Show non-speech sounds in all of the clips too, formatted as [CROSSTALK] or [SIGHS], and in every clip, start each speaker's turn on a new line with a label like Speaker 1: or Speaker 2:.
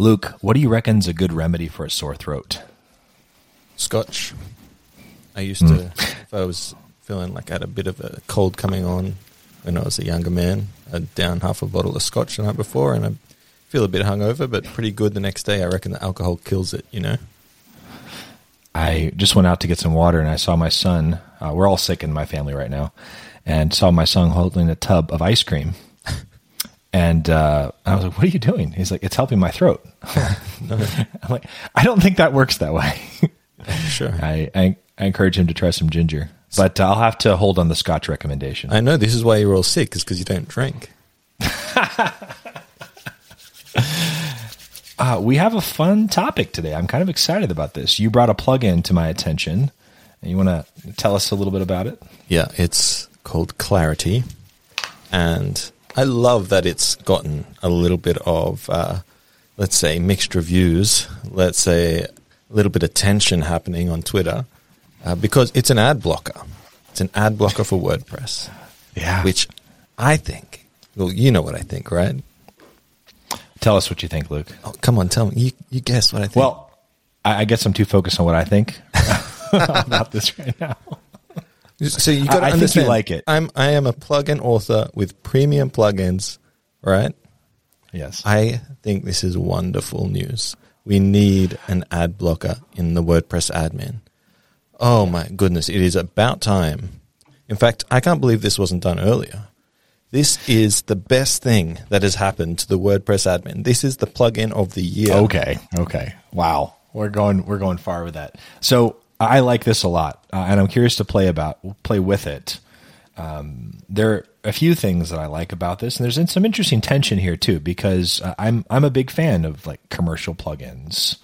Speaker 1: Luke, what do you reckon's a good remedy for a sore throat?
Speaker 2: Scotch. I used to, if I was feeling like I had a bit of a cold coming on when I was a younger man, I'd down half a bottle of Scotch the night before, and I'd feel a bit hungover, but pretty good the next day. I reckon the alcohol kills it. You know.
Speaker 1: I just went out to get some water and I saw my son. Uh, we're all sick in my family right now, and saw my son holding a tub of ice cream. And uh, I was like, "What are you doing?" He's like, "It's helping my throat." [LAUGHS] [LAUGHS] I'm like, "I don't think that works that way." [LAUGHS]
Speaker 2: Sure.
Speaker 1: I, I, I encourage him to try some ginger, but I'll have to hold on the Scotch recommendation.
Speaker 2: I know this is why you're all sick, is because you don't drink.
Speaker 1: Uh, we have a fun topic today. I'm kind of excited about this. You brought a plug-in to my attention. And you want to tell us a little bit about it?
Speaker 2: Yeah, it's called Clarity, and I love that it's gotten a little bit of, uh, let's say, mixed reviews. Let's say a little bit of tension happening on Twitter uh, because it's an ad blocker. It's an ad blocker for WordPress,
Speaker 1: Yeah.
Speaker 2: which I think. Well, you know what I think, right?
Speaker 1: tell us what you think, Luke.
Speaker 2: Oh, come on, tell me. You, you guess what I think.
Speaker 1: Well, I, I guess I'm too focused on what I think [LAUGHS] [LAUGHS] about this right now.
Speaker 2: So you got to
Speaker 1: I- I think you
Speaker 2: understand.
Speaker 1: like it.
Speaker 2: I'm I am a plugin author with premium plugins, right?
Speaker 1: Yes.
Speaker 2: I think this is wonderful news. We need an ad blocker in the WordPress admin. Oh my goodness, it is about time. In fact, I can't believe this wasn't done earlier. This is the best thing that has happened to the WordPress admin. This is the plugin of the year.
Speaker 1: Okay. Okay. Wow. We're going. We're going far with that. So I like this a lot, uh, and I'm curious to play about play with it. Um, there are a few things that I like about this, and there's some interesting tension here too, because uh, I'm I'm a big fan of like commercial plugins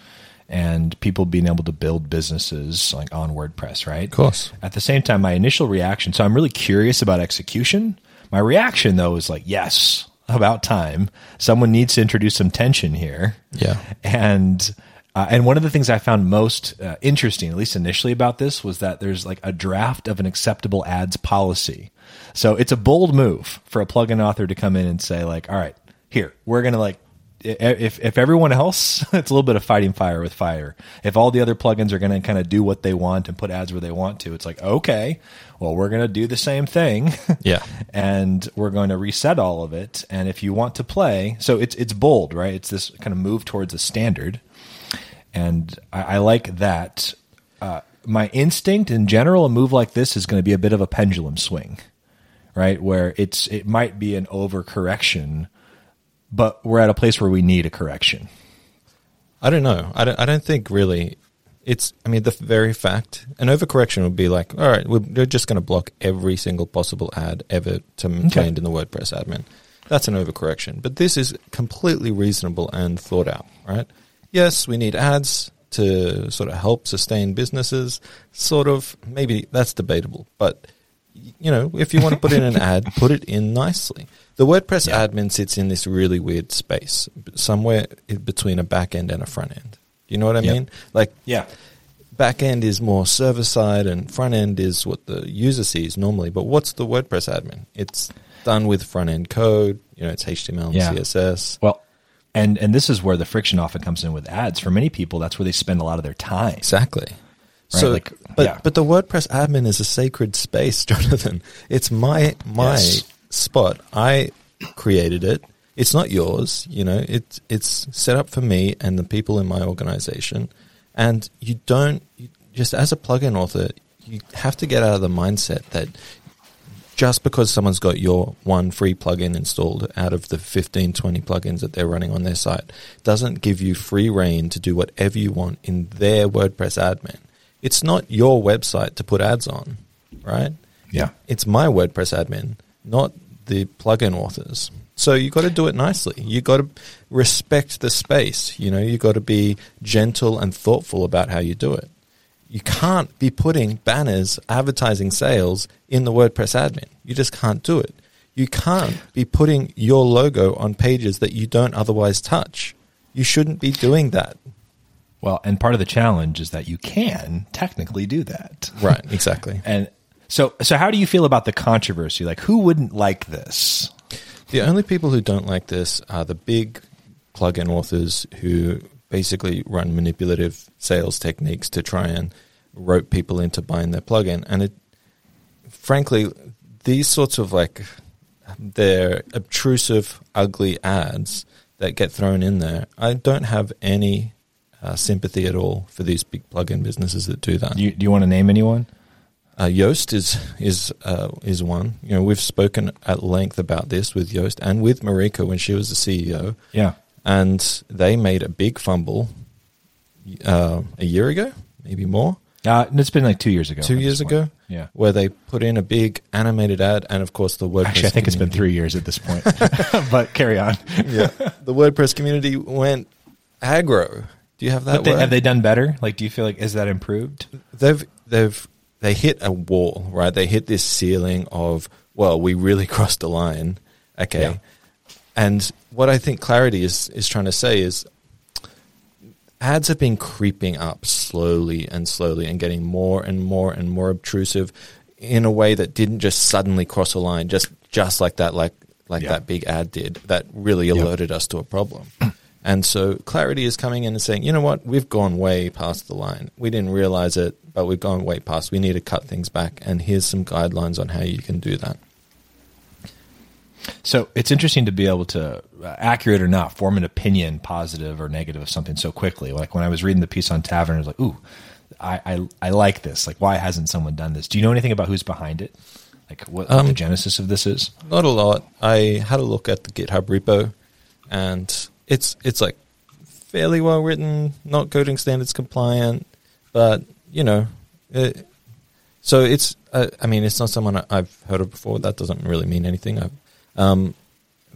Speaker 1: and people being able to build businesses like on WordPress, right? Of
Speaker 2: course.
Speaker 1: At the same time, my initial reaction. So I'm really curious about execution. My reaction though is like, yes, about time. Someone needs to introduce some tension here.
Speaker 2: Yeah.
Speaker 1: And uh, and one of the things I found most uh, interesting, at least initially, about this was that there's like a draft of an acceptable ads policy. So it's a bold move for a plugin author to come in and say like, all right, here we're gonna like. If if everyone else, [LAUGHS] it's a little bit of fighting fire with fire. If all the other plugins are going to kind of do what they want and put ads where they want to, it's like okay, well we're going to do the same thing. [LAUGHS]
Speaker 2: Yeah.
Speaker 1: and we're going to reset all of it. And if you want to play, so it's it's bold, right? It's this kind of move towards a standard, and I, I like that. Uh, my instinct in general, a move like this is going to be a bit of a pendulum swing, right? Where it's it might be an overcorrection, but we're at a place where we need a correction.
Speaker 2: I don't know. I don't, I don't think really it's, I mean, the very fact, an overcorrection would be like, all right, we're, we're just going to block every single possible ad ever to maintained in the WordPress admin. That's an overcorrection. But this is completely reasonable and thought out, right? Yes, we need ads to sort of help sustain businesses. Sort of, maybe that's debatable. But, you know, if you want to put in an [LAUGHS] ad, put it in nicely. The WordPress admin sits in this really weird space, somewhere between a back end and a front end. You know what I
Speaker 1: Yep.
Speaker 2: mean? Like,
Speaker 1: Yeah,
Speaker 2: back end is more server side and front end is what the user sees normally. But what's the WordPress admin? It's done with front end code. You know, it's HTML and
Speaker 1: Yeah.
Speaker 2: CSS.
Speaker 1: well, and and this is where the friction often comes in with ads. For many people, that's where they spend a lot of their time.
Speaker 2: Exactly.
Speaker 1: Right,
Speaker 2: So,
Speaker 1: like,
Speaker 2: but
Speaker 1: yeah.
Speaker 2: but the WordPress admin is a sacred space, [LAUGHS] Jonathan. It's my my
Speaker 1: Yes.
Speaker 2: spot. I created it. It's not yours. You know, it's it's set up for me and the people in my organization. And you don't you, just as a plugin author, you have to get out of the mindset that just because someone's got your one free plugin installed out of the 15, 20 plugins that they're running on their site doesn't give you free reign to do whatever you want in their WordPress admin. It's not your website to put ads on, right?
Speaker 1: Yeah.
Speaker 2: It's my WordPress admin, not the plugin authors. So you got to do it nicely. You got to respect the space. You know, you got to be gentle and thoughtful about how you do it. You can't be putting banners advertising sales in the WordPress admin. You just can't do it. You can't be putting your logo on pages that you don't otherwise touch. You shouldn't be doing that.
Speaker 1: Well, and part of the challenge is that you can technically do that.
Speaker 2: Right, exactly. [LAUGHS]
Speaker 1: And so, so how do you feel about the controversy? Like, who wouldn't like this?
Speaker 2: The only people who don't like this are the big plugin authors who basically run manipulative sales techniques to try and rope people into buying their plugin. And it, frankly, these sorts of like they're obtrusive, ugly ads that get thrown in there. I don't have any uh, sympathy at all for these big plugin businesses that do that.
Speaker 1: Do you, do you want to name anyone?
Speaker 2: Uh, Yoast is is uh, is one. You know, we've spoken at length about this with Yoast and with Marieke when she was the CEO.
Speaker 1: Yeah,
Speaker 2: and they made a big fumble uh, a year ago, maybe more.
Speaker 1: Uh, it's been like two years ago.
Speaker 2: Two years ago,
Speaker 1: yeah,
Speaker 2: where they put in a big animated ad, and of course the WordPress.
Speaker 1: Actually, I think it's been three years at this point. [LAUGHS] [LAUGHS] but carry on.
Speaker 2: yeah, the WordPress community went aggro. Do you have that?
Speaker 1: But they, have they done better? Like, do you feel like is that improved?
Speaker 2: They've they've they hit a wall, right? They hit this ceiling of, well, we really [LAUGHS] crossed the line. Okay. Yeah. And what I think Clarity is, is trying to say is ads have been creeping up slowly and slowly and getting more and more and more obtrusive in a way that didn't just suddenly cross a line, just just like that, like like yeah. that big ad did, that really alerted yep. us to a problem. [CLEARS THROAT] And so clarity is coming in and saying, you know what, we've gone way past the line. We didn't realize it, but we've gone way past. We need to cut things back. And here's some guidelines on how you can do that.
Speaker 1: So it's interesting to be able to, uh, accurate or not, form an opinion, positive or negative, of something so quickly. Like when I was reading the piece on Tavern, I was like, ooh, I, I, I like this. Like, why hasn't someone done this? Do you know anything about who's behind it? Like what, um, what the genesis of this is?
Speaker 2: Not a lot. I had a look at the GitHub repo, and it's it's like fairly well written, not coding standards compliant, but you know, it, so it's. Uh, I mean, it's not someone I've heard of before. That doesn't really mean anything. I, um,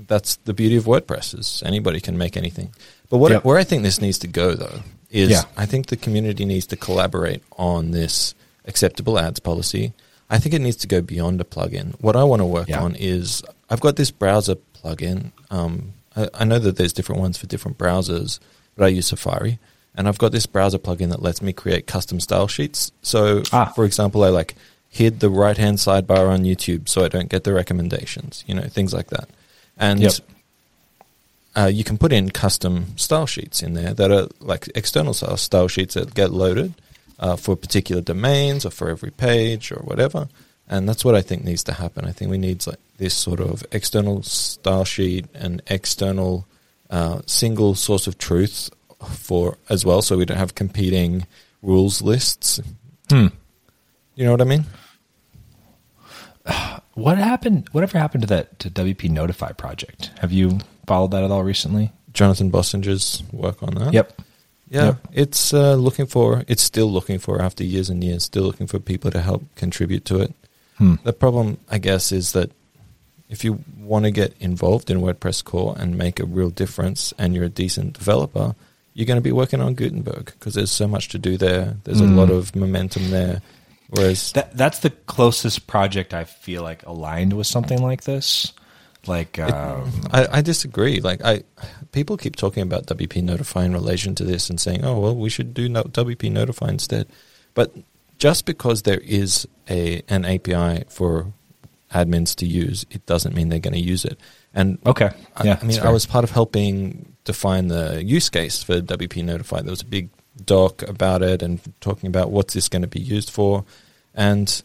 Speaker 2: that's the beauty of WordPress is anybody can make anything. But what yep. where I think this needs to go though is yeah. I think the community needs to collaborate on this acceptable ads policy. I think it needs to go beyond a plugin. What I want to work yeah. on is I've got this browser plugin. Um, I, I know that there's different ones for different browsers, but I use Safari, and I've got this browser plugin that lets me create custom style sheets. So, ah. for example, I like hid the right hand sidebar on YouTube so I don't get the recommendations, you know, things like that. And yep. uh, you can put in custom style sheets in there that are like external style, style sheets that get loaded uh, for particular domains or for every page or whatever. And that's what I think needs to happen. I think we need like this sort of external style sheet and external uh, single source of truth for as well, so we don't have competing rules lists.
Speaker 1: Hmm.
Speaker 2: You know what I mean? [SIGHS]
Speaker 1: What happened? Whatever happened to that to WP Notify project? Have you followed that at all recently?
Speaker 2: Jonathan Bossenger's work on that.
Speaker 1: Yep.
Speaker 2: Yeah, yep. it's uh, looking for. It's still looking for after years and years. Still looking for people to help contribute to it.
Speaker 1: Hmm.
Speaker 2: The problem, I guess, is that if you want to get involved in WordPress core and make a real difference and you're a decent developer, you're going to be working on Gutenberg because there's so much to do there. There's mm. a lot hmm. of momentum there. Whereas
Speaker 1: that, that's the closest project I feel like aligned with something like this. Like, um,
Speaker 2: it, I, I, disagree. Like, I people keep talking about WP Notify in relation to this and saying, "Oh, well, we should do WP Notify instead." But just because there is a an API for admins to use, it doesn't mean they're going to use it. And
Speaker 1: okay,
Speaker 2: yeah, I, I mean, I was part of helping define the use case for WP Notify. There was a big doc about it and talking about what's this going to be used for, and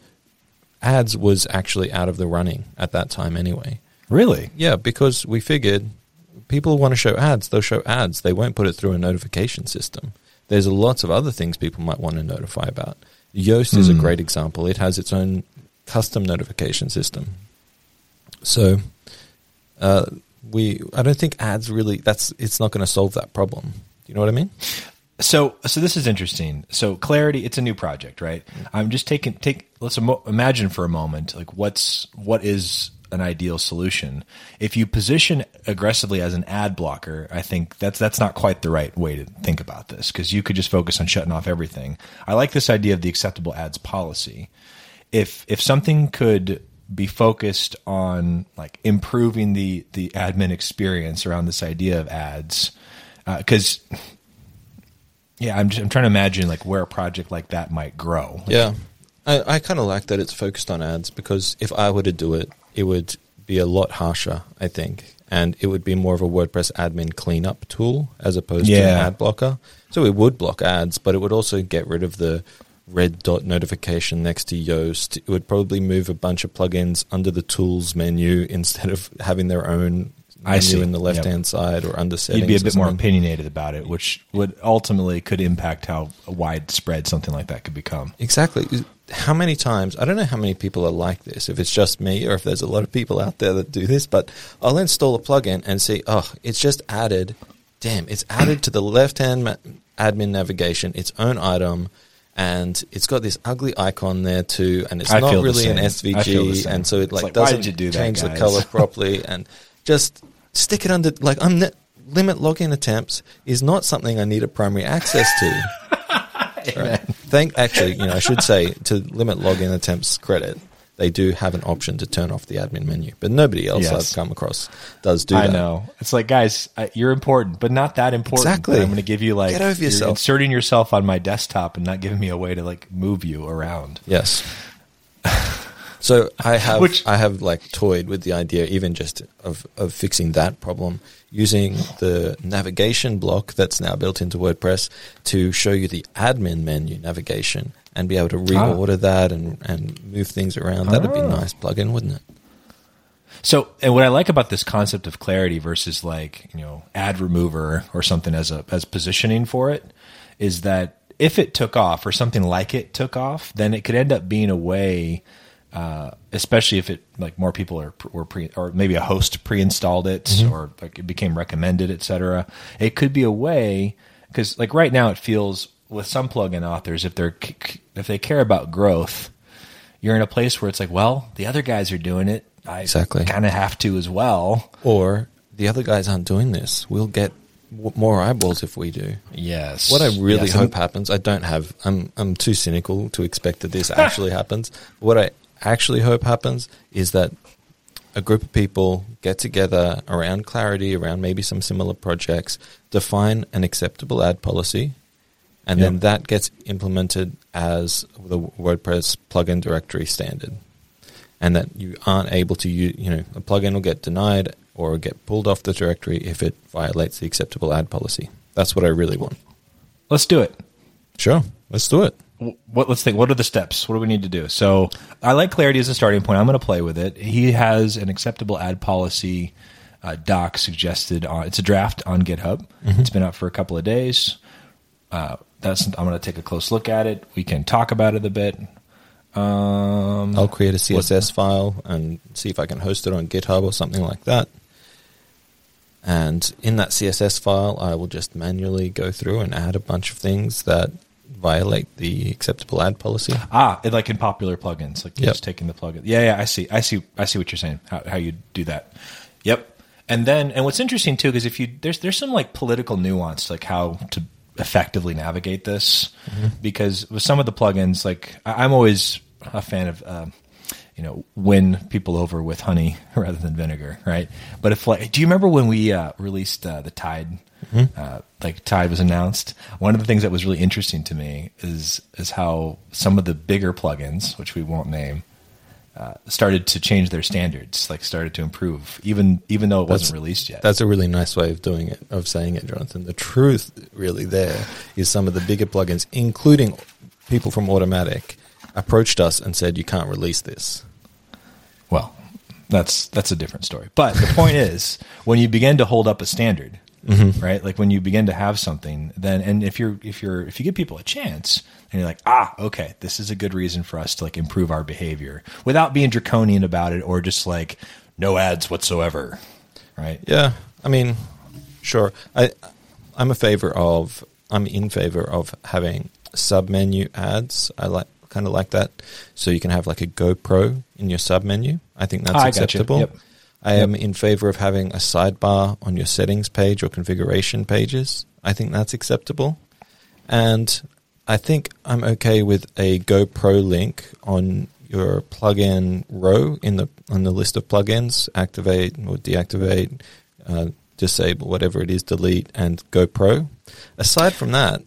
Speaker 2: ads was actually out of the running at that time anyway.
Speaker 1: Really?
Speaker 2: Yeah, because we figured people want to show ads, they'll show ads. They won't put it through a notification system. There's lots of other things people might want to notify about. Yoast mm. is a hmm. great example. It has its own custom notification system. So uh, we, I don't think ads really. That's it's not going to solve that problem. Do you know what I mean?
Speaker 1: So, so this is interesting. So, clarity, it's a new project, right? I'm just taking take. Let's imagine for a moment, like what's what is an ideal solution. If you position aggressively as an ad blocker, I think that's that's not quite the right way to think about this because you could just focus on shutting off everything. I like this idea of the acceptable ads policy. If if something could be focused on like improving the the admin experience around this idea of ads, because. Uh, yeah, I'm just, I'm trying to imagine like where a project like that might grow. Like,
Speaker 2: yeah, I, I kind of like that it's focused on ads because if I were to do it, it would be a lot harsher, I think. and it would be more of a WordPress admin cleanup tool as opposed to an ad blocker. So it would block ads, but it would also get rid of the red dot notification next to Yoast. It would probably move a bunch of plugins under the tools menu [LAUGHS] instead of having their own
Speaker 1: I see.
Speaker 2: in the left hand side or under settings.
Speaker 1: You'd be a bit more opinionated about it, which would ultimately could impact how widespread something like that could become.
Speaker 2: Exactly. How many times? I don't know how many people are like this. If it's just me, or if there's a lot of people out there that do this, but I'll install a plugin and see, oh, it's just added. Damn, it's added to the left-hand ma- admin navigation, its own item, and it's got this ugly icon there too, and it's
Speaker 1: I
Speaker 2: not really an
Speaker 1: same. I feel the
Speaker 2: SVG, and so it like,
Speaker 1: like,
Speaker 2: doesn't
Speaker 1: do that,
Speaker 2: change the color [LAUGHS] properly, and just stick it under like I'm ne- limit login attempts is not something I need a primary access to. [LAUGHS] Right. Thank actually, you know, I should say to limit login attempts credit, they do have an option to turn off the admin menu, but nobody else
Speaker 1: Yes.
Speaker 2: I've come across does do
Speaker 1: I
Speaker 2: that.
Speaker 1: know. It's like, guys, I, you're important, but not that important.
Speaker 2: Exactly.
Speaker 1: I'm going to give you like
Speaker 2: Get over
Speaker 1: you're
Speaker 2: yourself.
Speaker 1: inserting yourself on my desktop and not giving me a way to like move you around.
Speaker 2: Yes. [LAUGHS] So I have
Speaker 1: Which-
Speaker 2: I have like toyed with the idea even just of, of fixing that problem using the navigation block that's now built into WordPress to show you the admin menu navigation and be able to reorder that and, and move things around. That'd be a
Speaker 1: Ah.
Speaker 2: nice plugin, wouldn't it?
Speaker 1: So, and what I like about this concept of clarity versus like you know ad remover or something as a as positioning for it is that if it took off or something like it took off, then it could end up being a way, uh, especially if it like more people are were pre or maybe a host pre-installed it or like it became recommended, etc. It could be a way because like right now it feels with some plugin authors if they're if they care about growth, you're in a place where it's like, well, the other guys are doing it. I
Speaker 2: Exactly.
Speaker 1: kind of have to as well.
Speaker 2: Or the other guys aren't doing this. We'll get w- more eyeballs if we do.
Speaker 1: Yes.
Speaker 2: What I really
Speaker 1: Yes,
Speaker 2: hope happens, I don't have. I'm I'm too cynical to expect that this [LAUGHS] actually happens. What I actually hope happens is that a group of people get together around clarity, around maybe some similar projects, define an acceptable ad policy, and then that gets implemented as the WordPress plugin directory standard. And that you aren't able to use, you know, a plugin will get denied or get pulled off the directory if it violates the acceptable ad policy. That's what I really want.
Speaker 1: Let's do it.
Speaker 2: Sure, let's do it.
Speaker 1: What let's think what are the steps? What do we need to do? So i like clarity as a starting point. I'm going to play with it. He has an acceptable ad policy uh, doc suggested on it's a draft on github. It's been out for a couple of days. Uh, that's i'm going to take a close look at it. We can talk about it a bit. Um,
Speaker 2: I'll create a CSS file and see if I can host it on GitHub or something like that. And in that CSS file, I will just manually go through and add a bunch of things that violate the acceptable ad policy.
Speaker 1: ah like in popular plugins like
Speaker 2: Yep.
Speaker 1: just taking the plugin yeah yeah i see i see i see what you're saying how, how you do that. Yep. And then and what's interesting too because if you there's there's some like political nuance like how to effectively navigate this. Because with some of the plugins like I- i'm always a fan of um, you know win people over with honey [LAUGHS] rather than vinegar right? But if like do you remember when we uh, released uh, the tide? Uh, like tide was announced. One of the things that was really interesting to me is is how some of the bigger plugins which we won't name uh, started to change their standards like started to improve even even though it wasn't released yet.
Speaker 2: That's a really nice way of doing it, of saying it, Jonathan. The truth, really, there is some of the bigger plugins, including people from Automattic, approached us and said, "You can't release this."
Speaker 1: Well, that's that's a different story. But the point is, when you begin to hold up a standard, right? Like when you begin to have something, then and if you're if you're if you give people a chance, and you're like, ah, okay, this is a good reason for us to like improve our behavior without being draconian about it or just like no ads whatsoever, right?
Speaker 2: Yeah, I mean, sure. I I'm a favor of I'm in favor of having sub menu ads. I like kind of like that, so you can have like a GoPro in your sub menu. I think that's
Speaker 1: Ah, I
Speaker 2: acceptable.
Speaker 1: Yep.
Speaker 2: I am in favor of having a sidebar on your settings page or configuration pages. I think that's acceptable, and I think I'm okay with a GoPro link on your plugin row in the on the list of plugins. Activate or deactivate, uh, disable whatever it is, delete and GoPro. Aside from that,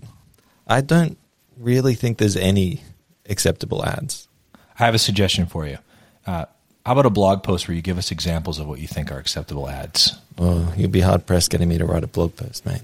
Speaker 2: I don't really think there's any acceptable ads.
Speaker 1: I have a suggestion for you. Uh, How about a blog post where you give us examples of what you think are acceptable ads?
Speaker 2: Oh, you'd be hard pressed getting me to write a blog post, mate.